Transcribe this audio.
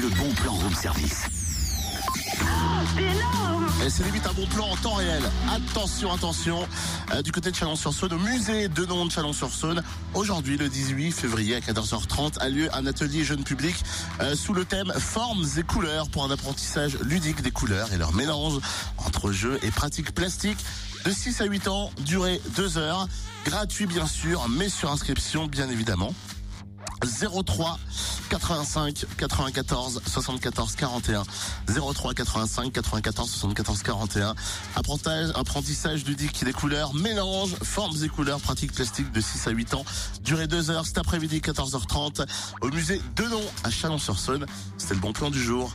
le bon plan room service. Et c'est limite un bon plan en temps réel. Attention, attention. Euh, du côté de Chalon-sur-Saône, au musée de Nom de Chalon-sur-Saône, aujourd'hui, le 18 février à 14h30, a lieu un atelier jeune public euh, sous le thème Formes et couleurs pour un apprentissage ludique des couleurs et leur mélange entre jeux et pratiques plastiques de 6 à 8 ans, durée 2 heures. Gratuit bien sûr, mais sur inscription bien évidemment. 03 85 94 74 41 03 85 94 74 41 apprentissage, apprentissage ludique des couleurs mélange formes et couleurs pratiques plastiques de 6 à 8 ans. Durée 2 heures cet après-midi 14h30 au musée Denon à Chalon-sur-Saône. C'était le bon plan du jour